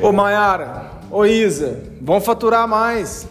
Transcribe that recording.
Ô Maiara, ô Isa, vão faturar mais.